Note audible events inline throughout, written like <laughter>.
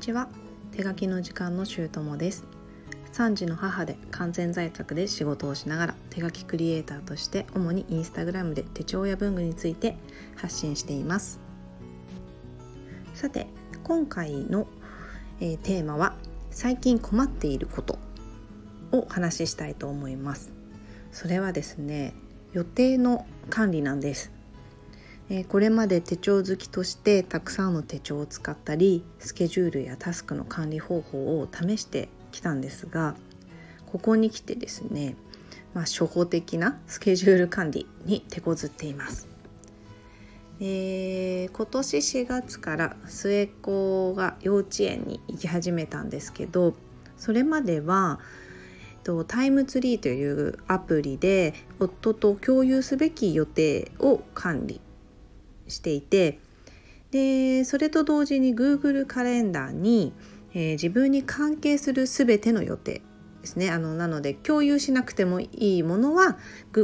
ちは。手書きの時間のしゅうともです。3児の母で完全在宅で仕事をしながら手書きクリエイターとして主にインスタグラムで手帳や文具について発信しています。さて今回の、えー、テーマは最近困っていることを話ししたいと思います。それはですね予定の管理なんです。えこれまで手帳好きとしてたくさんの手帳を使ったりスケジュールやタスクの管理方法を試してきたんですがここに来てですね、まあ、初歩的なスケジュール管理に手こずっています。えー、今年4月から末っ子が幼稚園に行き始めたんですけどそれまではタイムツリーというアプリで夫と共有すべき予定を管理していてでそれと同時に Google カレンダーに、えー、自分に関係する全ての予定ですねあのなので共有しなくてもいいものは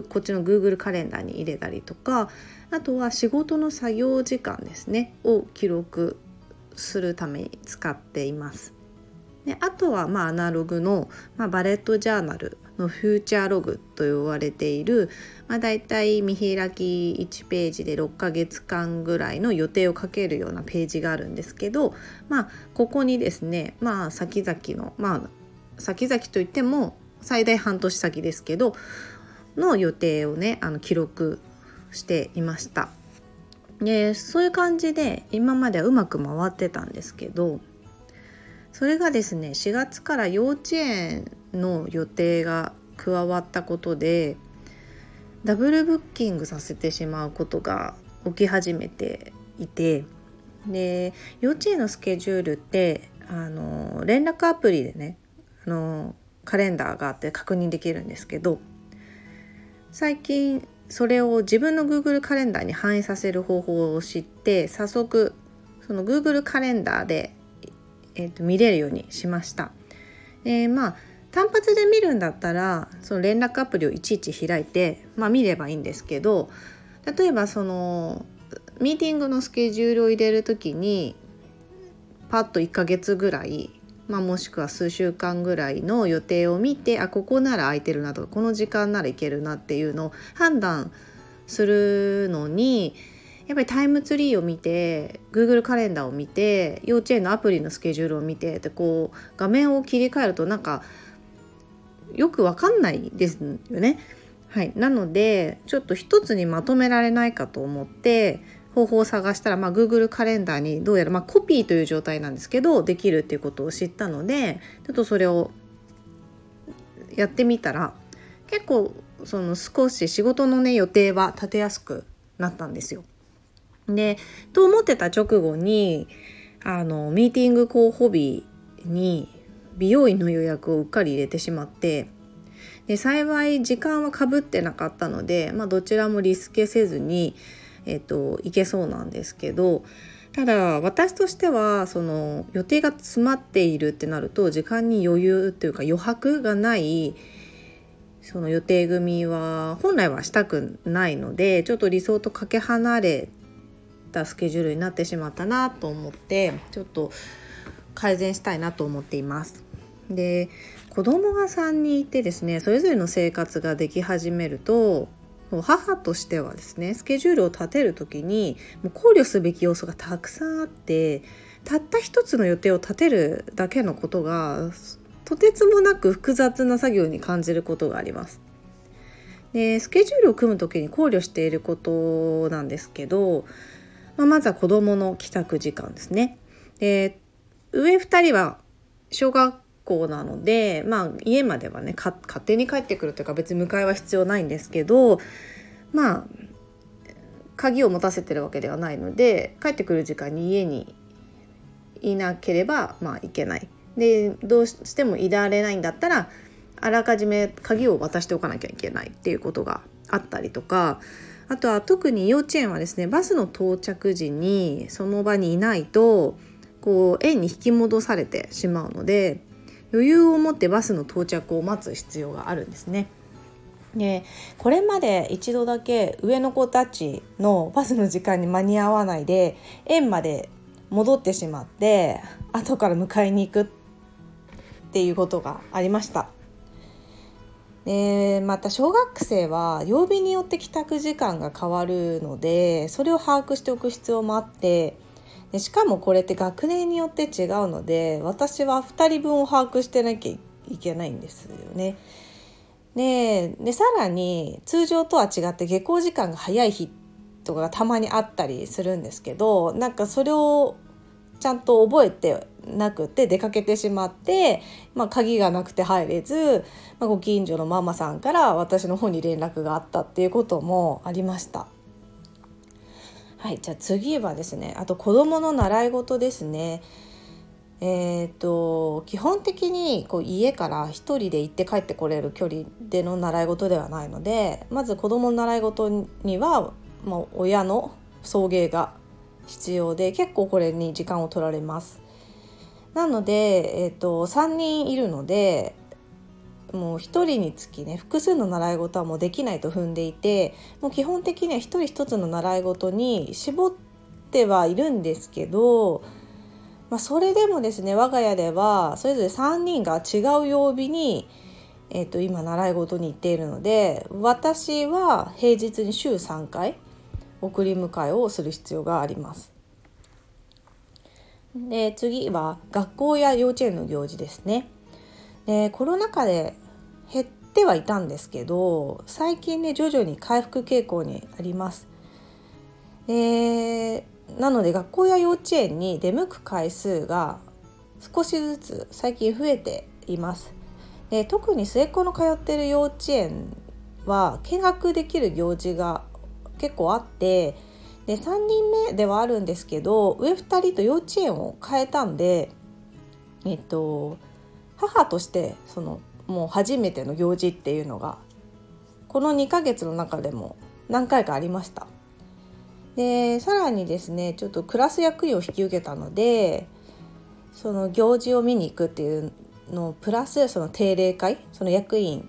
こっちの Google カレンダーに入れたりとかあとは仕事の作業時間ですねを記録するために使っています。であとはまあアナログの、まあ、バレットジャーナルのフューチャーログと言われている、まあ、だいたい見開き1ページで6ヶ月間ぐらいの予定をかけるようなページがあるんですけど、まあ、ここにですね、まあ、先々の、まあ、先々といっても最大半年先ですけどの予定をねあの記録していました。でそういう感じで今まではうまく回ってたんですけどそれがですね4月から幼稚園の予定が加わったことでダブルブッキングさせてしまうことが起き始めていてで幼稚園のスケジュールってあの連絡アプリでねあのカレンダーがあって確認できるんですけど最近それを自分の Google カレンダーに反映させる方法を知って早速その Google カレンダーでえーと、見れるようにしました。でまあ単発で見るんだったらその連絡アプリをいちいち開いて、まあ、見ればいいんですけど例えばそのミーティングのスケジュールを入れる時にパッと1ヶ月ぐらい、まあ、もしくは数週間ぐらいの予定を見てあここなら空いてるなとかこの時間ならいけるなっていうのを判断するのにやっぱりタイムツリーを見て Google カレンダーを見て幼稚園のアプリのスケジュールを見てでこう画面を切り替えるとなんかよくわかんないですよね。はい、なのでちょっと一つにまとめられないかと思って方法を探したら、まあ、Google カレンダーにどうやら、まあ、コピーという状態なんですけどできるっていうことを知ったのでちょっとそれをやってみたら結構その少し仕事のね予定は立てやすくなったんですよ。でと思ってた直後にあのミーティング候補日に美容院の予約をうっかり入れてしまってで幸い時間はかぶってなかったので、まあ、どちらもリスケせずに、えっと、行けそうなんですけどただ私としてはその予定が詰まっているってなると時間に余裕っていうか余白がないその予定組は本来はしたくないのでちょっと理想とかけ離れたスケジュールになってしまったなと思ってちょっと改善したいなと思っています。で子供が3人いてですねそれぞれの生活ができ始めると母としてはですねスケジュールを立てる時にもう考慮すべき要素がたくさんあってたった一つの予定を立てるだけのことがとてつもなく複雑な作業に感じることがあります。でスケジュールを組む時に考慮していることなんですけどまあ、まずは子どもの帰宅時間ですね。で上2人は小学校なので、まあ、家まではね勝手に帰ってくるというか別に迎えは必要ないんですけどまあ鍵を持たせてるわけではないので帰ってくる時間に家にいなければまあいけない。でどうしてもいられないんだったらあらかじめ鍵を渡しておかなきゃいけないっていうことがあったりとかあとは特に幼稚園はですねバスの到着時にその場にいないとこう園に引き戻されてしまうので余裕を持ってバスの到着を待つ必要があるんですね。でこれまで一度だけ上の子たちのバスの時間に間に合わないで園まで戻ってしまって後から迎えに行くっていうことがありました。でまた小学生は曜日によって帰宅時間が変わるのでそれを把握しておく必要もあってでしかもこれって学年によって違うので私は2人分を把握してなきゃいけないんですよね。ででさらに通常とは違って下校時間が早い日とかがたまにあったりするんですけどなんかそれをちゃんと覚えてなくて出かけてしまって、まあ、鍵がなくて入れず、まあ、ご近所のママさんから私の方に連絡があったっていうこともありました。はい、じゃあ次はですねあと子どもの習い事ですね。えーと、基本的にこう家から1人で行って帰ってこれる距離での習い事ではないのでまず子どもの習い事には、まあ、親の送迎が必要で結構これに時間を取られます。なので、えーと、3人いるのでもう1人につきね複数の習い事はもうできないと踏んでいてもう基本的には1人1つの習い事に絞ってはいるんですけど、まあ、それでもですね我が家ではそれぞれ3人が違う曜日に、えーと今習い事に行っているので私は平日に週3回送り迎えをする必要があります。で次は学校や幼稚園の行事ですね。でコロナ禍で減ってはいたんですけど最近ね徐々に回復傾向にあります。でなので学校や幼稚園に出向く回数が少しずつ最近増えています。で特に末っ子の通ってる幼稚園は見学できる行事が結構あってで3人目ではあるんですけど上2人と幼稚園を変えたんでえっと母としてそのもう初めての行事っていうのがこの2ヶ月の中でも何回かありました。でさらにですねちょっとクラス役員を引き受けたのでその行事を見に行くっていうのプラスその定例会その役員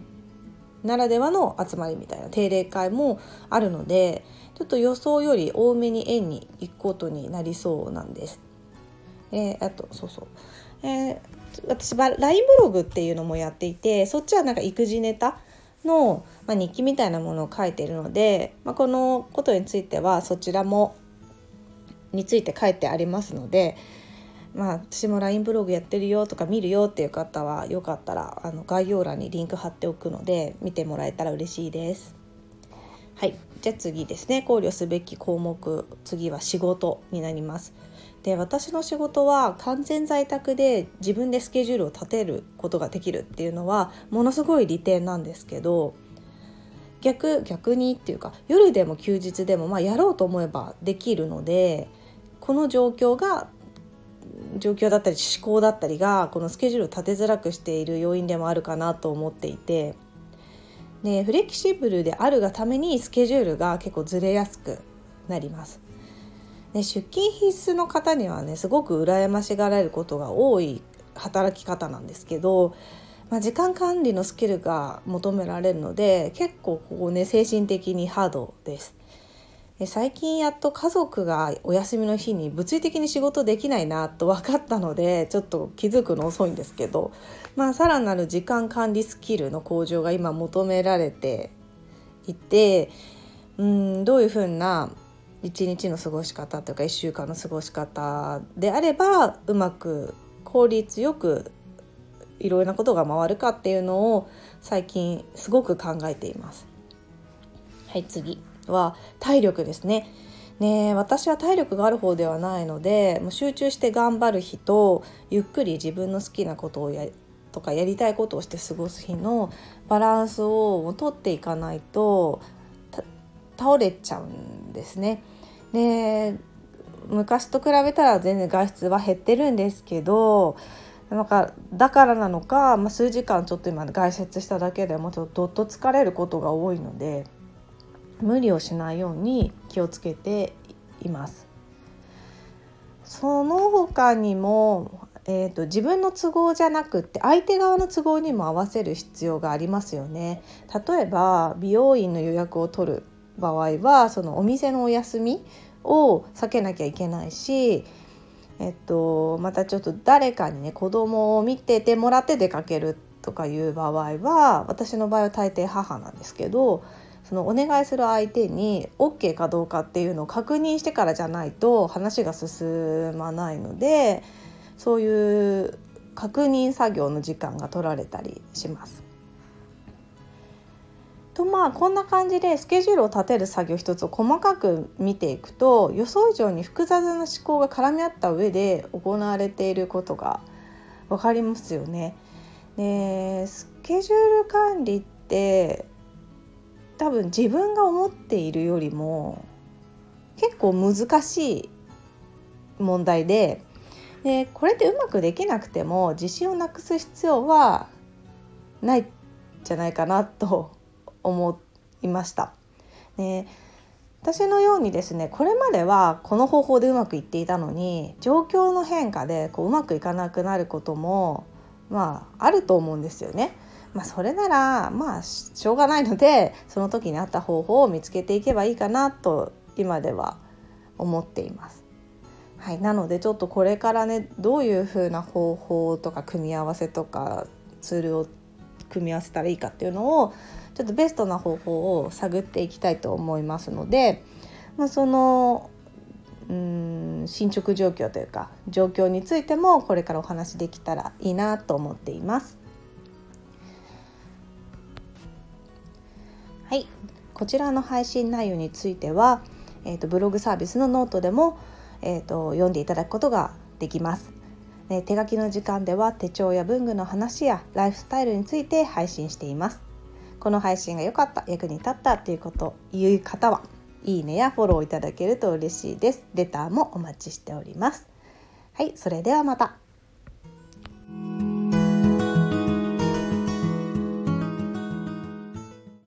ならではの集まりみたいな定例会もあるのでちょっと予想より多めに園に行くことになりそうなんです。えー、あとそうそう、えー、私は LINE ブログっていうのもやっていてそっちはなんか育児ネタの、まあ、日記みたいなものを書いているので、まあ、このことについてはそちらもについて書いてありますので、まあ、私も LINE ブログやってるよとか見るよっていう方はよかったらあの概要欄にリンク貼っておくので見てもらえたら嬉しいです。はい、じゃあ次ですね考慮すべき項目次は仕事になります。で私の仕事は完全在宅で自分でスケジュールを立てることができるっていうのはものすごい利点なんですけど逆逆にっていうか夜でも休日でもまあやろうと思えばできるのでこの状況が状況だったり思考だったりがこのスケジュールを立てづらくしている要因でもあるかなと思っていてでフレキシブルであるがためにスケジュールが結構ずれやすくなります。で出勤必須の方にはねすごく羨ましがられることが多い働き方なんですけど、まあ、時間管理のスキルが求められるので結構ここね精神的にハードです。最近やっと家族がお休みの日に物理的に仕事できないなと分かったのでちょっと気づくの遅いんですけど、まあ、さらなる時間管理スキルの向上が今求められていてうんどういうふうな一日の過ごし方というか1週間の過ごし方であればうまく効率よくいろいろなことが回るかっていうのを最近すごく考えています。はい次は体力ですね。ね私は体力がある方ではないのでもう集中して頑張る日とゆっくり自分の好きなことをやとかやりたいことをして過ごす日のバランスをとっていかないと倒れちゃうんですね。で昔と比べたら全然外出は減ってるんですけどなんかだからなのか、まあ、数時間ちょっと今外出しただけでもちょっとどっと疲れることが多いので無理をしないように気をつけています。その他にも、えーと、自分の都合じゃなくって相手側の都合にも合わせる必要がありますよね。例えば美容院の予約を取る場合はそのお店のお休みを避けなきゃいけないしえっと、またちょっと誰かにね子供を見ててもらって出かけるとかいう場合は私の場合は大抵母なんですけどそのお願いする相手に OK かどうかっていうのを確認してからじゃないと話が進まないのでそういう確認作業の時間が取られたりします。とまあこんな感じでスケジュールを立てる作業一つを細かく見ていくと予想以上に複雑な思考が絡み合った上で行われていることが分かりますよね。でスケジュール管理って多分自分が思っているよりも結構難しい問題ででこれってうまくできなくても自信をなくす必要はないんじゃないかなと <laughs> 思いました。で私のようにですねこれまではこの方法でうまくいっていたのに状況の変化でこううまくいかなくなることもまああると思うんですよね。まあ、それならまあしょうがないので <laughs> その時に合った方法を見つけていけばいいかなと今では思っています。はい、なのでちょっとこれからねどういう風な方法とか組み合わせとかツールを組み合わせたらいいかっていうのをちょっとベストな方法を探っていきたいと思いますので、まあ、そのうん進捗状況というか状況についてもこれからお話できたらいいなと思っています。こちらの配信内容については、えーと、ブログサービスのノートでも、えーと読んでいただくことができます。手書きの時間では手帳や文具の話やライフスタイルについて配信しています。この配信が良かった役に立ったっていうこという方はいいねやフォローいただけると嬉しいです。レターもお待ちしております。はいそれではまた。